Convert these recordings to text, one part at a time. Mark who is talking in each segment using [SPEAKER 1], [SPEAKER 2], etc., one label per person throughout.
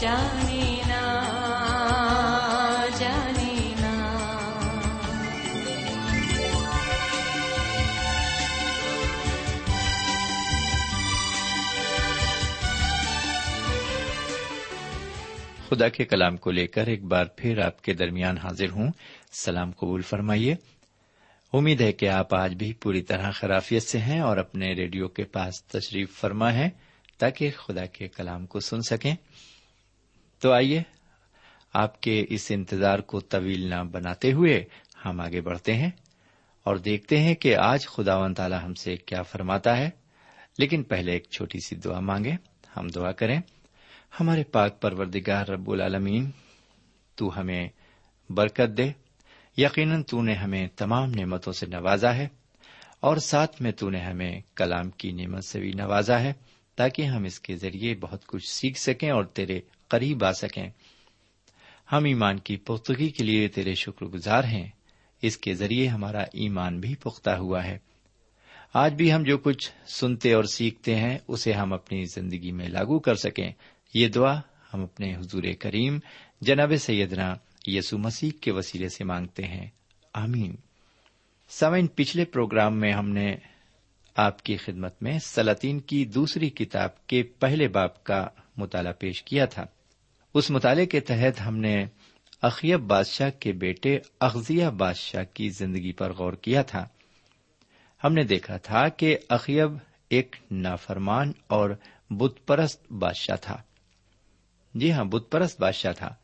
[SPEAKER 1] خدا کے کلام کو لے کر ایک بار پھر آپ کے درمیان حاضر ہوں۔ سلام قبول فرمائیے۔ امید ہے کہ آپ آج بھی پوری طرح خرافیت سے ہیں اور اپنے ریڈیو کے پاس تشریف فرما ہے تاکہ خدا کے کلام کو سن سکیں۔ تو آئیے، آپ کے اس
[SPEAKER 2] انتظار کو طویل نہ بناتے ہوئے ہم آگے بڑھتے ہیں اور دیکھتے ہیں کہ آج خدا و تعالیٰ ہم سے کیا فرماتا ہے۔ لیکن پہلے ایک چھوٹی سی دعا مانگیں۔ ہم دعا کریں۔ ہمارے پاک پروردگار رب العالمین، تو ہمیں برکت دے۔ یقیناً تو نے ہمیں تمام نعمتوں سے نوازا ہے اور ساتھ میں تو نے ہمیں کلام کی نعمت سے بھی نوازا ہے تاکہ ہم اس کے ذریعے بہت کچھ سیکھ سکیں اور تیرے قریب آ سکیں۔ ہم ایمان کی پختگی کے لیے تیرے شکر گزار ہیں۔ اس کے ذریعے ہمارا ایمان بھی پختہ ہوا ہے۔ آج بھی ہم جو کچھ سنتے اور سیکھتے ہیں، اسے ہم اپنی زندگی میں لاگو کر سکیں۔ یہ دعا ہم اپنے حضور کریم جناب سیدنا یسو مسیح کے وسیلے سے مانگتے ہیں۔ آمین۔ سمعین پچھلے پروگرام میں ہم نے آپ کی خدمت میں سلاطین کی دوسری کتاب کے پہلے باپ کا مطالعہ پیش کیا تھا۔ اس مطالعے کے تحت ہم نے اخیب بادشاہ کے بیٹے اخذیہ بادشاہ کی زندگی پر غور کیا تھا۔ ہم نے دیکھا تھا کہ اخیب ایک نافرمان اور بت پرست بادشاہ تھا۔ جی ہاں بت پرست بادشاہ تھا۔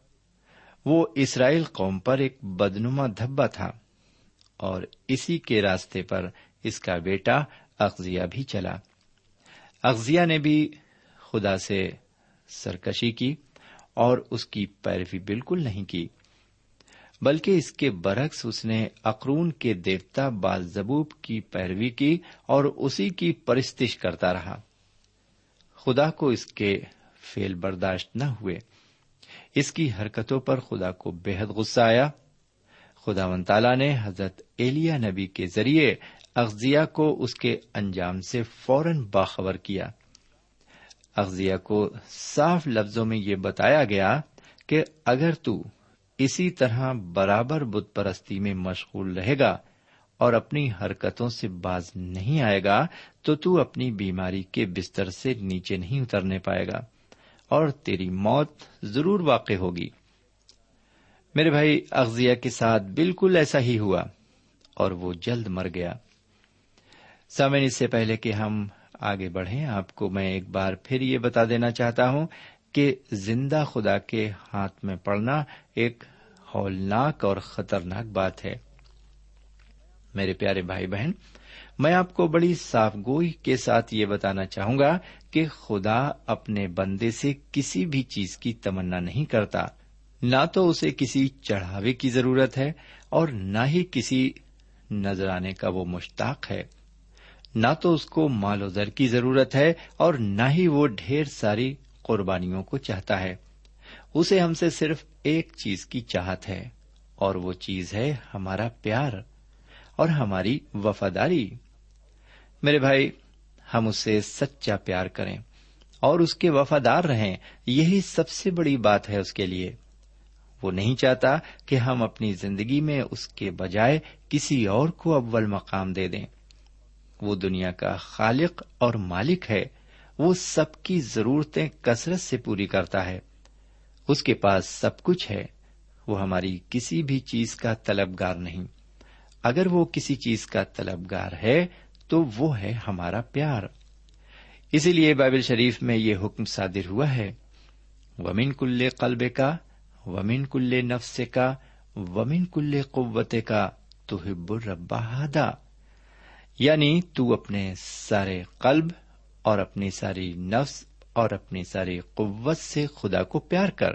[SPEAKER 2] وہ اسرائیل قوم پر ایک بدنما دھبا تھا اور اسی کے راستے پر اس کا بیٹا اغزیہ بھی چلا۔ اقزیا نے بھی خدا سے سرکشی کی۔ اور اس کی پیروی بالکل نہیں کی، بلکہ اس کے برعکس اس نے اقرون کے دیوتا بالزبوب کی پیروی کی اور اسی کی پرستش کرتا رہا۔ خدا کو اس کے فیل برداشت نہ ہوئے۔ اس کی حرکتوں پر خدا کو بے حد غصہ آیا۔ خدا ون تالا نے حضرت ایلیا نبی کے ذریعے اغزیہ کو اس کے انجام سے فوراً باخبر کیا۔ اغزیہ کو صاف لفظوں میں یہ بتایا گیا کہ اگر تو اسی طرح برابر بت پرستی میں مشغول رہے گا اور اپنی حرکتوں سے باز نہیں آئے گا، تو تو اپنی بیماری کے بستر سے نیچے نہیں اترنے پائے گا اور تیری موت ضرور واقع ہوگی۔ میرے بھائی اغزیہ کے ساتھ بالکل ایسا ہی ہوا اور وہ جلد مر گیا۔ سامعین، اس سے پہلے کہ ہم آگے بڑھیں۔ آپ کو میں ایک بار پھر یہ بتا دینا چاہتا ہوں کہ زندہ خدا کے ہاتھ میں پڑنا ایک ہولناک اور خطرناک بات ہے۔ میرے پیارے بھائی بہن، میں آپ کو بڑی صاف گوئی کے ساتھ یہ بتانا چاہوں گا کہ خدا اپنے بندے سے کسی بھی چیز کی تمنا نہیں کرتا۔ نہ تو اسے کسی چڑھاوے کی ضرورت ہے اور نہ ہی کسی نذرانے کا وہ مشتاق ہے۔ نہ تو اس کو مال و زر کی ضرورت ہے اور نہ ہی وہ ڈھیر ساری قربانیوں کو چاہتا ہے۔ اسے ہم سے صرف ایک چیز کی چاہت ہے، اور وہ چیز ہے ہمارا پیار اور ہماری وفاداری۔ میرے بھائی، ہم اسے سچا پیار کریں اور اس کے وفادار رہیں، یہی سب سے بڑی بات ہے اس کے لیے۔ وہ نہیں چاہتا کہ ہم اپنی زندگی میں اس کے بجائے کسی اور کو اول مقام دے دیں۔ وہ دنیا کا خالق اور مالک ہے، وہ سب کی ضرورتیں کثرت سے پوری کرتا ہے۔ اس کے پاس سب کچھ ہے، وہ ہماری کسی بھی چیز کا طلبگار نہیں۔ اگر وہ کسی چیز کا طلبگار ہے، تو وہ ہے ہمارا پیار۔ اسی لیے بائبل شریف میں یہ حکم صادر ہوا ہے، ومن کل قلب کا ومن کل نفس کا ومن کل قوت کا تو ہب الربا ہدا یعنی تو اپنے سارے قلب اور اپنی ساری نفس اور اپنی ساری قوت سے خدا کو پیار کر۔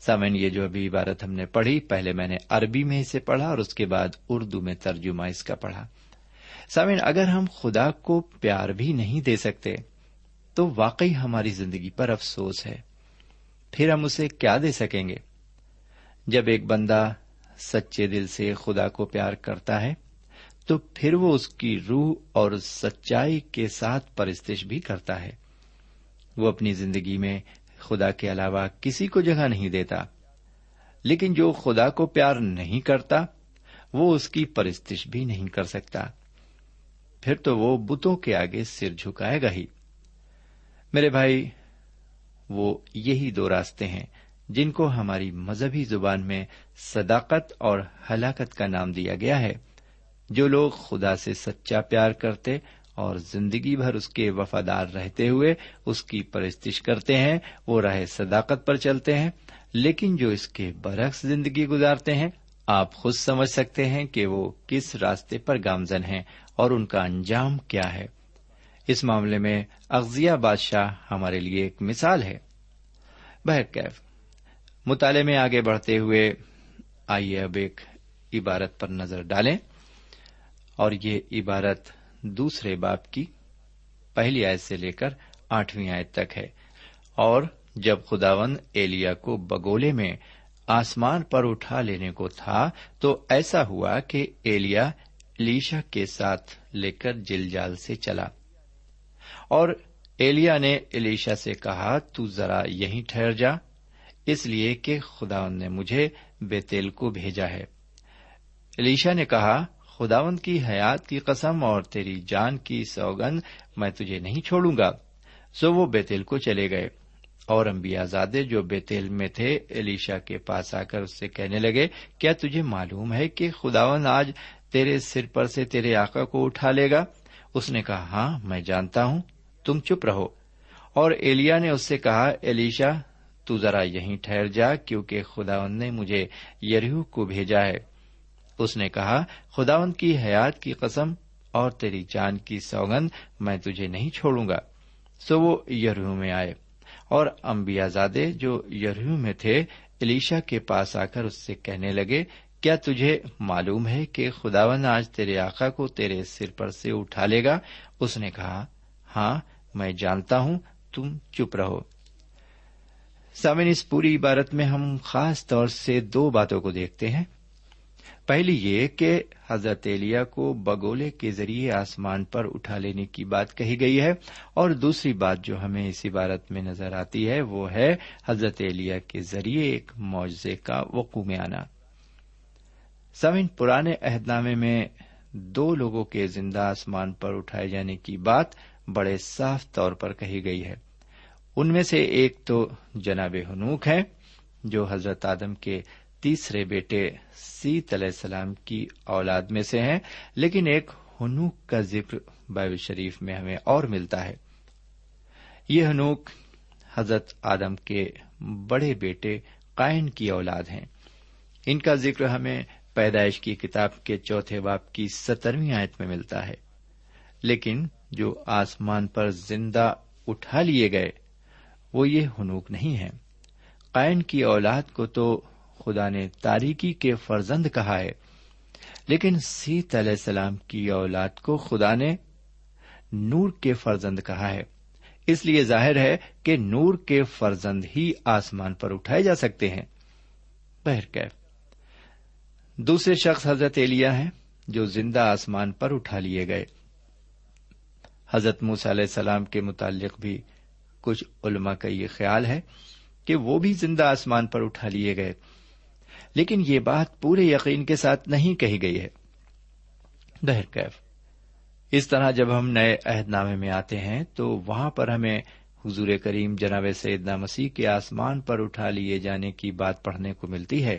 [SPEAKER 2] سامن یہ جو ابھی عبارت ہم نے پڑھی، پہلے میں نے عربی میں اسے پڑھا اور اس کے بعد اردو میں ترجمہ اس کا پڑھا۔ سامن اگر ہم خدا کو پیار بھی نہیں دے سکتے، تو واقعی ہماری زندگی پر افسوس ہے۔ پھر ہم اسے کیا دے سکیں گے؟ جب ایک بندہ سچے دل سے خدا کو پیار کرتا ہے تو پھر وہ اس کی روح اور سچائی کے ساتھ پرستش بھی کرتا ہے۔ وہ اپنی زندگی میں خدا کے علاوہ کسی کو جگہ نہیں دیتا، لیکن جو خدا کو پیار نہیں کرتا، وہ اس کی پرستش بھی نہیں کر سکتا۔ پھر تو وہ بتوں کے آگے سر جھکائے گا ہی۔ میرے بھائی، وہ یہی دو راستے ہیں جن کو ہماری مذہبی زبان میں صداقت اور ہلاکت کا نام دیا گیا ہے۔ جو لوگ خدا سے سچا پیار کرتے اور زندگی بھر اس کے وفادار رہتے ہوئے اس کی پرستش کرتے ہیں، وہ راہ صداقت پر چلتے ہیں۔ لیکن جو اس کے برعکس زندگی گزارتے ہیں، آپ خود سمجھ سکتے ہیں کہ وہ کس راستے پر گامزن ہیں اور ان کا انجام کیا ہے۔ اس معاملے میں اغزیہ بادشاہ ہمارے لیے ایک مثال ہے۔ بہرکیف، مطالعے میں آگے بڑھتے ہوئے آئیے اب ایک عبارت پر نظر ڈالیں۔ اور یہ عبارت دوسرے باپ کی پہلی آیت سے لے کر آٹھویں آیت تک ہے۔ اور جب خداون ایلیا کو بگولے میں آسمان پر اٹھا لینے کو تھا، تو ایسا ہوا کہ ایلیا لیشا کے ساتھ لے کر جل جال سے چلا۔ اور ایلیا نے الیشا سے کہا، تو ذرا یہیں ٹھہر جا، اس لیے کہ خداون نے مجھے بیتیل کو بھیجا ہے۔ الیشا نے کہا خداون کی حیات کی قسم اور تیری جان کی سوگند میں تجھے نہیں چھوڑوں گا۔ سو وہ بیتیل کو چلے گئے۔ اور امبیا زادے جو بیتیل میں تھے الیشا کے پاس آ کر اس سے کہنے لگے، کیا تجھے معلوم ہے کہ خداون آج تیرے سر پر سے تیرے آقا کو اٹھا لے گا؟ اس نے کہا ہاں میں جانتا ہوں، تم چپ رہو۔ اور ایلیا نے اس سے کہا، ایلیشا، تو ذرا یہیں ٹھہر جا، کیونکہ خداون نے مجھے یریو کو بھیجا ہے۔ اس نے کہا خداون کی حیات کی قسم اور تیری جان کی سوگند میں تجھے نہیں چھوڑوں گا۔ سو وہ یریو میں آئے اور امبیا زادے جو یریو میں تھے، الیشا کے پاس آ کر اس سے کہنے لگے، کیا تجھے معلوم ہے کہ خداون آج تیرے آقا کو تیرے سر پر سے اٹھا لے گا؟ اس نے کہا ہاں میں جانتا ہوں، تم چپ رہو۔ سامن اس پوری عبارت میں ہم خاص طور سے دو باتوں کو دیکھتے ہیں۔ پہلی یہ کہ حضرت ایلیا کو بگولے کے ذریعے آسمان پر اٹھا لینے کی بات کہی گئی ہے اور دوسری بات جو ہمیں اس عبارت میں نظر آتی ہے وہ ہے حضرت ایلیا کے ذریعے ایک معجزے کا وقوع میں آنا سمن پرانے عہد نامے میں دو لوگوں کے زندہ آسمان پر اٹھائے جانے کی بات بڑے صاف طور پر کہی گئی ہے۔ ان میں سے ایک تو جناب ہنوک ہے جو حضرت آدم کے تیسرے بیٹے سیت علیہ السلام کی اولاد میں سے ہیں، لیکن ایک ہنوک کا ذکر بائب شریف میں ہمیں اور ملتا ہے۔ یہ ہنوک حضرت آدم کے بڑے بیٹے قائن کی اولاد ہیں۔ ان کا ذکر ہمیں پیدائش کی کتاب کے چوتھے باپ کی سترویں آیت میں ملتا ہے۔ لیکن جو آسمان پر زندہ اٹھا لیے گئے، وہ یہ ہنوک نہیں ہے قائن کی اولاد کو تو خدا نے تاریکی کے فرزند کہا ہے۔ لیکن سیت علیہ السلام کی اولاد کو خدا نے نور کے فرزند کہا ہے۔ اس لیے ظاہر ہے کہ نور کے فرزند ہی آسمان پر اٹھائے جا سکتے ہیں۔ دوسرے شخص حضرت ایلیا ہیں جو زندہ آسمان پر اٹھا لیے گئے۔ حضرت موس علیہ السلام کے متعلق بھی کچھ علماء کا یہ خیال ہے کہ وہ بھی زندہ آسمان پر اٹھا لیے گئے۔ لیکن یہ بات پورے یقین کے ساتھ نہیں کہی گئی ہے۔ بہرکیف اس طرح جب ہم نئے عہد نامے میں آتے ہیں تو وہاں پر ہمیں حضور کریم جناب سیدنا مسیح کے آسمان پر اٹھا لیے جانے کی بات پڑھنے کو ملتی ہے۔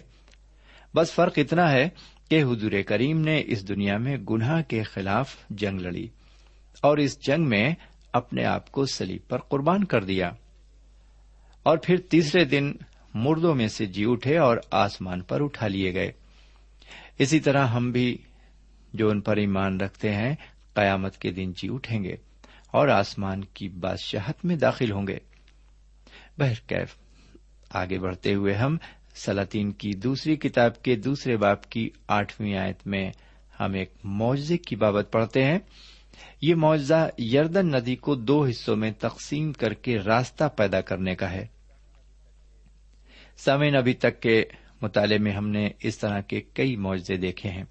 [SPEAKER 2] بس فرق اتنا ہے کہ حضور کریم نے اس دنیا میں گناہ کے خلاف جنگ لڑی اور اس جنگ میں اپنے آپ کو سلیب پر قربان کر دیا۔ اور پھر تیسرے دن مردوں میں سے جی اٹھے اور آسمان پر اٹھا لیے گئے۔ اسی طرح ہم بھی جو ان پر ایمان رکھتے ہیں، قیامت کے دن جی اٹھیں گے اور آسمان کی بادشاہت میں داخل ہوں گے۔ بہرکیف آگے بڑھتے ہوئے ہم سلاطین کی دوسری کتاب کے دوسرے باپ کی آٹھویں آیت میں ہم ایک معاوضے کی بابت پڑھتے ہیں۔ یہ معاوضہ یردن ندی کو دو حصوں میں تقسیم کر کے راستہ پیدا کرنے کا ہے۔ سمین ابھی تک کے مطالعے میں ہم نے اس طرح کے کئی معاوضے دیکھے ہیں۔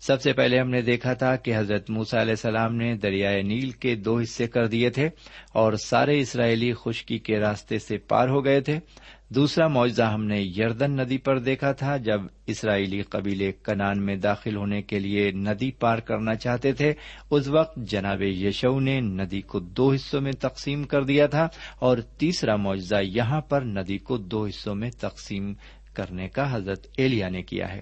[SPEAKER 2] سب سے پہلے ہم نے دیکھا تھا کہ حضرت موسا علیہ السلام نے دریائے نیل کے دو حصے کر دیے تھے اور سارے اسرائیلی خشکی کے راستے سے پار ہو گئے تھے۔ دوسرا معاوضہ ہم نے یردن ندی پر دیکھا تھا جب اسرائیلی قبیلے کنان میں داخل ہونے کے لیے ندی پار کرنا چاہتے تھے، اس وقت جناب یشو نے ندی کو دو حصوں میں تقسیم کر دیا تھا اور تیسرا معاوضہ یہاں پر ندی کو دو حصوں میں تقسیم کرنے کا حضرت ایلیا نے کیا ہے۔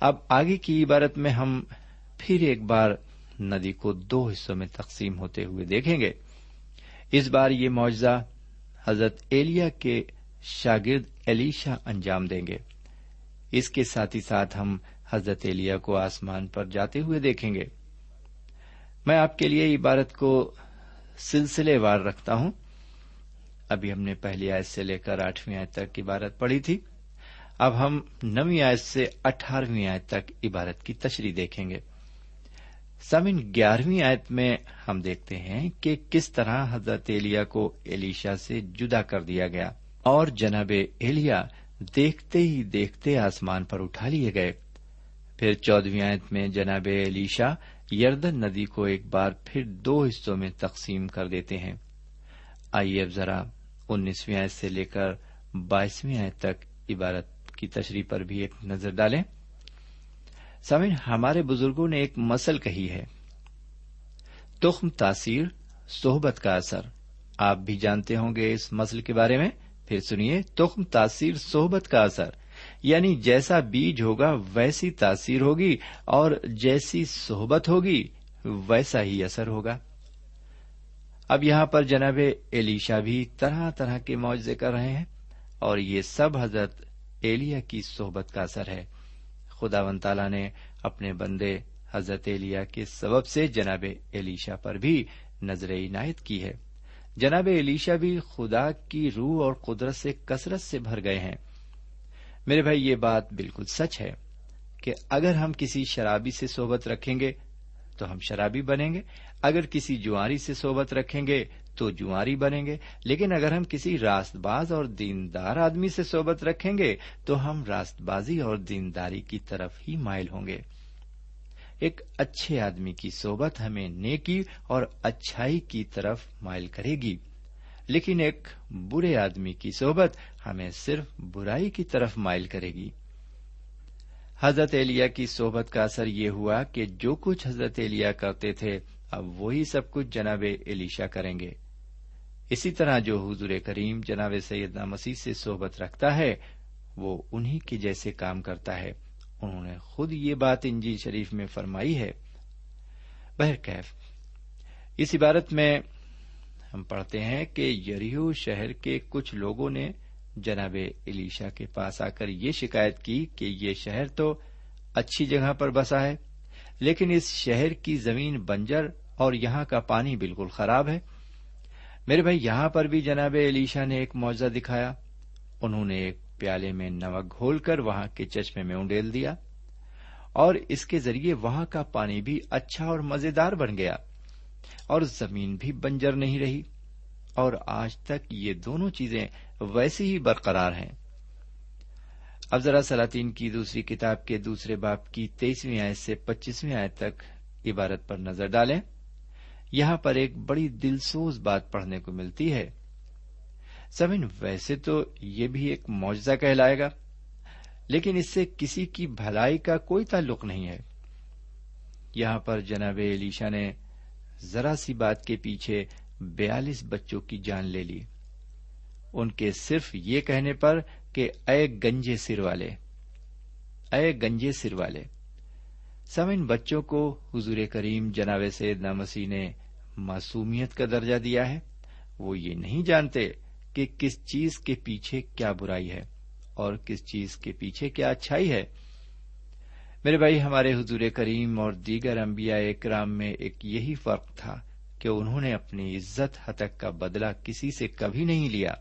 [SPEAKER 2] اب آگے کی عبارت میں ہم پھر ایک بار ندی کو دو حصوں میں تقسیم ہوتے ہوئے دیکھیں گے۔ اس بار یہ معاوضہ حضرت ایلیا کے شاگرد ایلیشا انجام دیں گے۔ اس کے ساتھ ہی ساتھ ہم حضرت ایلیا کو آسمان پر جاتے ہوئے دیکھیں گے۔ میں آپ کے لیے عبارت کو سلسلے وار رکھتا ہوں۔ ابھی ہم نے پہلی آیت سے لے کر آٹھویں آیت تک عبارت پڑھی تھی۔ اب ہم نویں آیت سے اٹھارہویں آیت تک عبارت کی تشریح دیکھیں گے۔ سمن گیارہویں آیت میں ہم دیکھتے ہیں کہ کس طرح حضرت ایلیا کو ایلیشا سے جدا کر دیا گیا اور جناب ایلیا دیکھتے ہی دیکھتے آسمان پر اٹھا لیے گئے۔ پھر چودہویں آیت میں جناب ایلیشا یردن ندی کو ایک بار پھر دو حصوں میں تقسیم کر دیتے ہیں۔ آئیے اب ذرا انیسویں آیت سے لے کر بائیسویں آیت تک عبارت کی تشریح پر بھی ایک نظر ڈالیں۔ سمن ہمارے بزرگوں نے ایک مسل کہی ہے۔ تخم تاثیر، صحبت کا اثر۔ آپ بھی جانتے ہوں گے اس مسل کے بارے میں۔ پھر سنیے، تخم تاثیر، صحبت کا اثر۔ یعنی جیسا بیج ہوگا، ویسی تاثیر ہوگی اور جیسی صحبت ہوگی، ویسا ہی اثر ہوگا۔ اب یہاں پر جناب ایلیشا بھی طرح طرح کے معاوضے کر رہے ہیں اور یہ سب حضرت ایلیا کی صحبت کا اثر ہے۔ خدا ون تعالی نے اپنے بندے حضرت ایلیا کے سبب سے جناب ایلیشا پر بھی نظر عنایت کی ہے۔ جناب ایلیشا بھی خدا کی روح اور قدرت سے کثرت سے بھر گئے ہیں۔ میرے بھائی، یہ بات بالکل سچ ہے کہ اگر ہم کسی شرابی سے صحبت رکھیں گے تو ہم شرابی بنیں گے۔ اگر کسی جواری سے صحبت رکھیں گے تو جواری بنیں گے۔ لیکن اگر ہم کسی راست باز اور دیندار آدمی سے صحبت رکھیں گے، تو ہم راست بازی اور دینداری کی طرف ہی مائل ہوں گے۔ ایک اچھے آدمی کی صحبت ہمیں نیکی اور اچھائی کی طرف مائل کرے گی۔ لیکن ایک برے آدمی کی صحبت ہمیں صرف برائی کی طرف مائل کرے گی۔ حضرت ایلیا کی صحبت کا اثر یہ ہوا کہ جو کچھ حضرت ایلیا کرتے تھے، اب وہی سب کچھ جناب ایلیشا کریں گے۔ اسی طرح جو حضور کریم جناب سیدنا مسیح سے صحبت رکھتا ہے، وہ انہی کے جیسے کام کرتا ہے۔ انہوں نے خود یہ بات انجی شریف میں فرمائی ہے۔ بہرکیف اس عبارت میں ہم پڑھتے ہیں کہ یریو شہر کے کچھ لوگوں نے جناب علیشا کے پاس آ کر یہ شکایت کی کہ یہ شہر تو اچھی جگہ پر بسا ہے، لیکن اس شہر کی زمین بنجر اور یہاں کا پانی بالکل خراب ہے۔ میرے بھائی، یہاں پر بھی جناب علیشا نے ایک معاوضہ دکھایا۔ انہوں نے ایک پیالے میں نمک گھول کر وہاں کے چشمے میں انڈیل دیا اور اس کے ذریعے وہاں کا پانی بھی اچھا اور مزیدار بن گیا اور زمین بھی بنجر نہیں رہی۔ اور آج تک یہ دونوں چیزیں ویسی ہی برقرار ہیں۔ اب ذرا سلاطین کی دوسری کتاب کے دوسرے باپ کی تیسویں آیت سے پچیسویں آیت تک عبارت پر نظر ڈالیں۔ یہاں پر ایک بڑی دلسوز بات پڑھنے کو ملتی ہے۔ سمن ویسے تو یہ بھی ایک معجزہ کہلائے گا، لیکن اس سے کسی کی بھلائی کا کوئی تعلق نہیں ہے۔ یہاں پر جناب علیشا نے ذرا سی بات کے پیچھے بیالیس بچوں کی جان لے لی۔ ان کے صرف یہ کہنے پر کہ اے گنجے سر والے، اے گنجے سر والے سم ان بچوں کو حضور کریم جناب سید مسیح نے معصومیت کا درجہ دیا ہے۔ وہ یہ نہیں جانتے کہ کس چیز کے پیچھے کیا برائی ہے اور کس چیز کے پیچھے کیا اچھائی ہے۔ میرے بھائی، ہمارے حضور کریم اور دیگر انبیاء اکرام میں ایک یہی فرق تھا کہ انہوں نے اپنی عزت ہتک کا بدلہ کسی سے کبھی نہیں لیا۔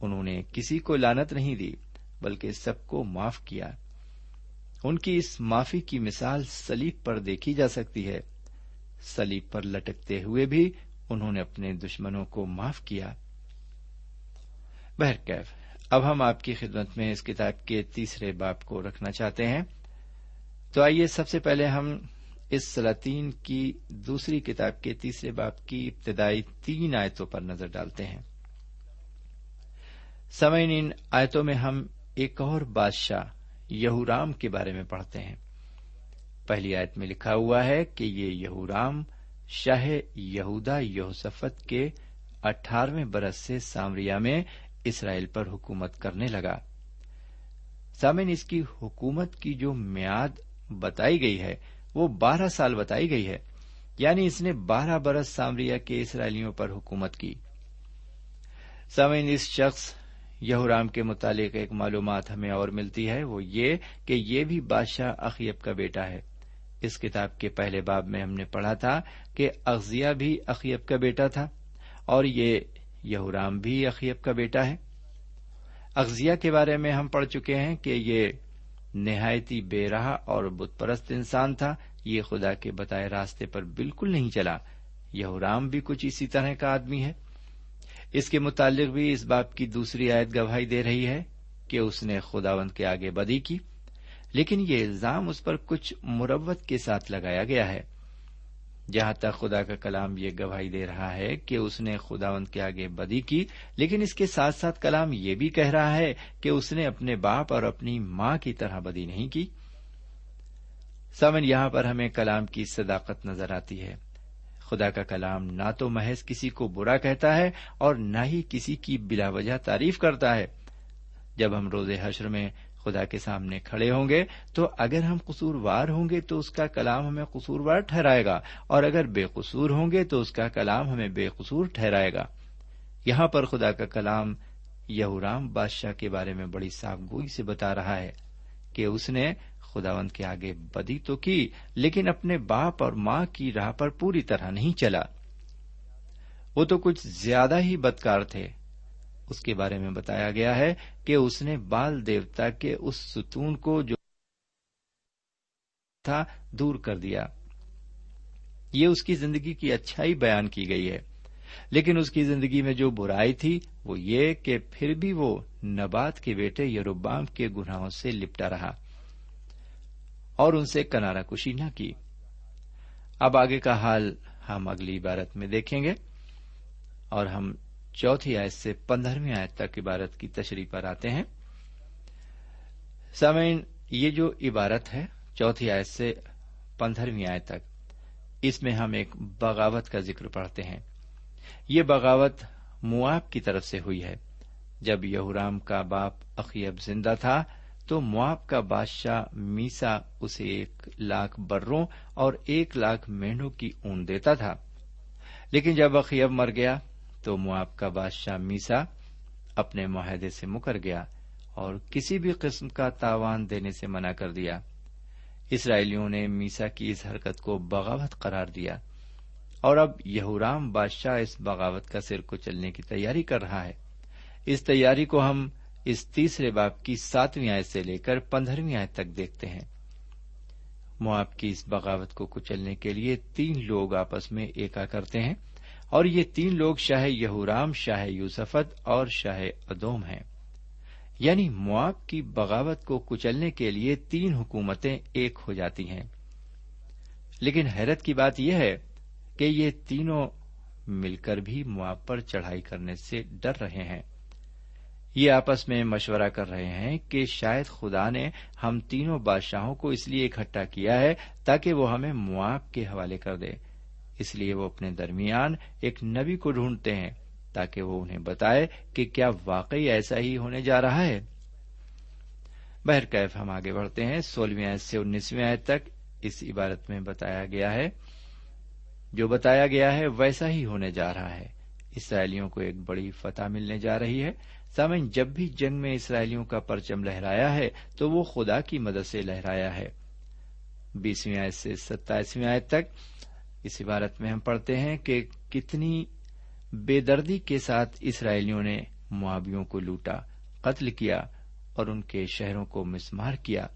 [SPEAKER 2] انہوں نے کسی کو لانت نہیں دی، بلکہ سب کو معاف کیا۔ ان کی اس معافی کی مثال سلیب پر دیکھی جا سکتی ہے۔ سلیب پر لٹکتے ہوئے بھی انہوں نے اپنے دشمنوں کو معاف کیا۔ بہرکیف اب ہم آپ کی خدمت میں اس کتاب کے تیسرے باپ کو رکھنا چاہتے ہیں۔ تو آئیے سب سے پہلے ہم اس سلاطین کی دوسری کتاب کے تیسرے باپ کی ابتدائی تین آیتوں پر نظر ڈالتے ہیں۔ سمعین ان آیتوں میں ہم ایک اور بادشاہ یہورام کے بارے میں پڑھتے ہیں۔ پہلی آیت میں لکھا ہوا ہے کہ یہ یہورام شاہ یہودا یوسفت کے اٹھارہویں برس سے سامریا میں اسرائیل پر حکومت کرنے لگا۔ سامن اس کی حکومت کی جو میاد بتائی گئی ہے، وہ بارہ سال بتائی گئی ہے۔ یعنی اس نے بارہ برس سامریا کے اسرائیلیوں پر حکومت کی۔ سامعین، اس شخص یہورام کے متعلق ایک معلومات ہمیں اور ملتی ہے، وہ یہ کہ یہ بھی بادشاہ اخیب کا بیٹا ہے۔ اس کتاب کے پہلے باب میں ہم نے پڑھا تھا کہ اغزیہ بھی اخیب کا بیٹا تھا اور یہ یہورام بھی اخیب کا بیٹا ہے۔ اغزیہ کے بارے میں ہم پڑھ چکے ہیں کہ یہ نہایتی بے رہا اور بت پرست انسان تھا۔ یہ خدا کے بتائے راستے پر بالکل نہیں چلا۔ یہورام بھی کچھ اسی طرح کا آدمی ہے۔ اس کے متعلق بھی اس باپ کی دوسری آیت گواہی دے رہی ہے کہ اس نے خداوند کے آگے بدی کی، لیکن یہ الزام اس پر کچھ مروت کے ساتھ لگایا گیا ہے۔ جہاں تک خدا کا کلام یہ گواہی دے رہا ہے کہ اس نے خداوند کے آگے بدی کی، لیکن اس کے ساتھ ساتھ کلام یہ بھی کہہ رہا ہے کہ اس نے اپنے باپ اور اپنی ماں کی طرح بدی نہیں کی۔ سمن یہاں پر ہمیں کلام کی صداقت نظر آتی ہے۔ خدا کا کلام نہ تو محض کسی کو برا کہتا ہے اور نہ ہی کسی کی بلا وجہ تعریف کرتا ہے۔ جب ہم روز حشر میں خدا کے سامنے کھڑے ہوں گے تو اگر ہم قصوروار ہوں گے تو اس کا کلام ہمیں قصوروار ٹھہرائے گا، اور اگر بے قصور ہوں گے تو اس کا کلام ہمیں بے قصور ٹھہرائے گا۔ یہاں پر خدا کا کلام یہورام بادشاہ کے بارے میں بڑی صاف گوئی سے بتا رہا ہے کہ اس نے خداوند کے آگے بدی تو کی، لیکن اپنے باپ اور ماں کی راہ پر پوری طرح نہیں چلا۔ وہ تو کچھ زیادہ ہی بدکار تھے۔ اس کے بارے میں بتایا گیا ہے کہ اس نے بال دیوتا کے اس ستون کو جو تھا دور کر دیا۔ یہ اس کی زندگی کی اچھائی بیان کی گئی ہے۔ لیکن اس کی زندگی میں جو برائی تھی، وہ یہ کہ پھر بھی وہ نبات کے بیٹے یروبام کے گناہوں سے لپٹا رہا۔ اور ان سے کنارا کشی نہ کی۔ اب آگے کا حال ہم اگلی عبارت میں دیکھیں گے اور ہم چوتھی آیت سے پندرہویں آیت تک عبارت کی تشریح پر آتے ہیں۔ سامعین، یہ جو عبارت ہے، چوتھی آیت سے پندرہویں آیت تک، اس میں ہم ایک بغاوت کا ذکر پڑھتے ہیں۔ یہ بغاوت مواب کی طرف سے ہوئی ہے۔ جب یہورام کا باپ اخیب زندہ تھا تو مواب کا بادشاہ میسا اسے ایک لاکھ بروں اور ایک لاکھ مینڈوں کی اون دیتا تھا۔ لیکن جب اخیب مر گیا تو مواب کا بادشاہ میسا اپنے معاہدے سے مکر گیا اور کسی بھی قسم کا تاوان دینے سے منع کر دیا۔ اسرائیلیوں نے میسا کی اس حرکت کو بغاوت قرار دیا اور اب یہورام بادشاہ اس بغاوت کا سر کو چلنے کی تیاری کر رہا ہے۔ اس تیاری کو ہم اس تیسرے باپ کی ساتویں آیت سے لے کر پندرہویں آیت تک دیکھتے ہیں۔ مواب کی اس بغاوت کو کچلنے کے لیے تین لوگ آپس میں ایکا کرتے ہیں اور یہ تین لوگ شاہ یہورام، شاہ یوسفت اور شاہ ادوم ہیں۔ یعنی مواب کی بغاوت کو کچلنے کے لیے تین حکومتیں ایک ہو جاتی ہیں۔ لیکن حیرت کی بات یہ ہے کہ یہ تینوں مل کر بھی مواب پر چڑھائی کرنے سے ڈر رہے ہیں۔ یہ آپس میں مشورہ کر رہے ہیں کہ شاید خدا نے ہم تینوں بادشاہوں کو اس لیے اکٹھا کیا ہے تاکہ وہ ہمیں معاف کے حوالے کر دے۔ اس لیے وہ اپنے درمیان ایک نبی کو ڈھونڈتے ہیں تاکہ وہ انہیں بتائے کہ کیا واقعی ایسا ہی ہونے جا رہا ہے۔ بہرکیف ہم آگے بڑھتے ہیں۔ سولہویں آیت سے انیسویں آیت تک اس عبارت میں بتایا گیا ہے۔ جو بتایا گیا ہے ویسا ہی ہونے جا رہا ہے۔ اسرائیلیوں کو ایک بڑی فتح ملنے جا رہی ہے۔ سامن، جب بھی جنگ میں اسرائیلیوں کا پرچم لہرایا ہے تو وہ خدا کی مدد سے لہرایا ہے۔ بیسویں آیت سے ستائیسویں آیت تک اس عبارت میں ہم پڑھتے ہیں کہ کتنی بے دردی کے ساتھ اسرائیلیوں نے معابیوں کو لوٹا، قتل کیا اور ان کے شہروں کو مسمار کیا۔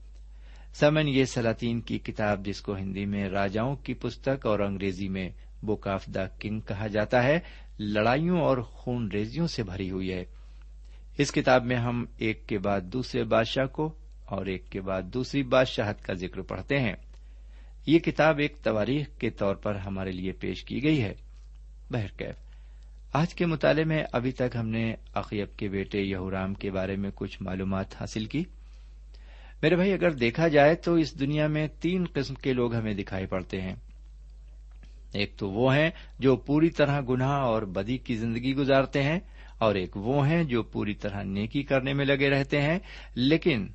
[SPEAKER 2] سمن یہ سلاطین کی کتاب جس کو ہندی میں راجاؤں کی پستک اور انگریزی میں بک آف دا کنگ کہا جاتا ہے، لڑائیوں اور خون ریزیوں سے بھری ہوئی ہے۔ اس کتاب میں ہم ایک کے بعد دوسرے بادشاہ کو اور ایک کے بعد دوسری بادشاہت کا ذکر پڑھتے ہیں۔ یہ کتاب ایک تواریخ کے طور پر ہمارے لیے پیش کی گئی ہے۔ بہرکیف، آج کے مطالعے میں ابھی تک ہم نے عقیب کے بیٹے یہورام کے بارے میں کچھ معلومات حاصل کی۔ میرے بھائی، اگر دیکھا جائے تو اس دنیا میں تین قسم کے لوگ ہمیں دکھائی پڑتے ہیں۔ ایک تو وہ ہیں جو پوری طرح گناہ اور بدی کی زندگی گزارتے ہیں۔ اور ایک وہ ہیں جو پوری طرح نیکی کرنے میں لگے رہتے ہیں، لیکن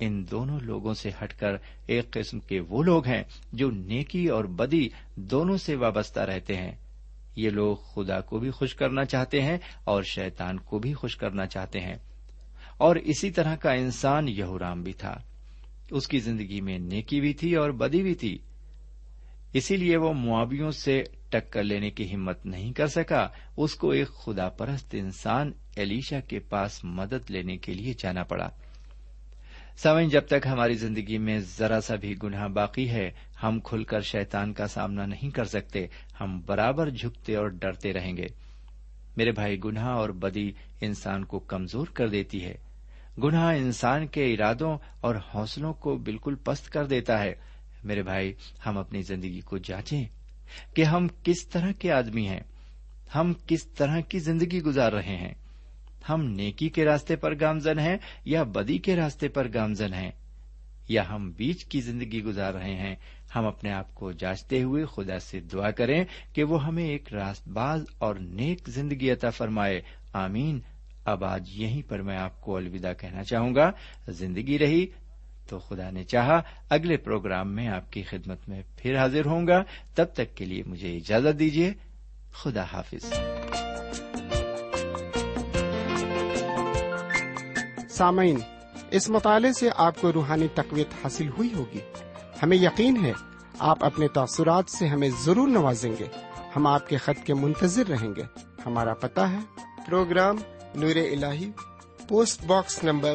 [SPEAKER 2] ان دونوں لوگوں سے ہٹ کر ایک قسم کے وہ لوگ ہیں جو نیکی اور بدی دونوں سے وابستہ رہتے ہیں۔ یہ لوگ خدا کو بھی خوش کرنا چاہتے ہیں اور شیطان کو بھی خوش کرنا چاہتے ہیں۔ اور اسی طرح کا انسان یہورام بھی تھا۔ اس کی زندگی میں نیکی بھی تھی اور بدی بھی تھی۔ اسی لیے وہ معاویوں سے ٹکر لینے کی ہمت نہیں کر سکا۔ اس کو ایک خدا پرست انسان ایلیشا کے پاس مدد لینے کے لیے جانا پڑا۔ سمجھ جب تک ہماری زندگی میں ذرا سا بھی گناہ باقی ہے، ہم کھل کر شیطان کا سامنا نہیں کر سکتے۔ ہم برابر جھکتے اور ڈرتے رہیں گے۔ میرے بھائی، گناہ اور بدی انسان کو کمزور کر دیتی ہے۔ گناہ انسان کے ارادوں اور حوصلوں کو بالکل پست کر دیتا ہے۔ میرے بھائی، ہم اپنی زندگی کو جانچیں کہ ہم کس طرح کے آدمی ہیں۔ ہم کس طرح کی زندگی گزار رہے ہیں۔ ہم نیکی کے راستے پر گامزن ہیں یا بدی کے راستے پر گامزن ہیں؟ یا ہم بیچ کی زندگی گزار رہے ہیں؟ ہم اپنے آپ کو جانچتے ہوئے خدا سے دعا کریں کہ وہ ہمیں ایک راست باز اور نیک زندگی عطا فرمائے۔ آمین۔ اب آج یہیں پر میں آپ کو الوداع کہنا چاہوں گا۔ زندگی رہی تو خدا نے چاہا اگلے پروگرام میں آپ کی خدمت میں پھر حاضر ہوں گا۔ تب تک کے لیے مجھے اجازت دیجیے خدا حافظ۔
[SPEAKER 3] سامعین، اس مطالعے سے آپ کو روحانی تقویت حاصل ہوئی ہوگی۔ ہمیں یقین ہے، آپ اپنے تاثرات سے ہمیں ضرور نوازیں گے۔ ہم آپ کے خط کے منتظر رہیں گے۔ ہمارا پتہ ہے، program Noor al post box number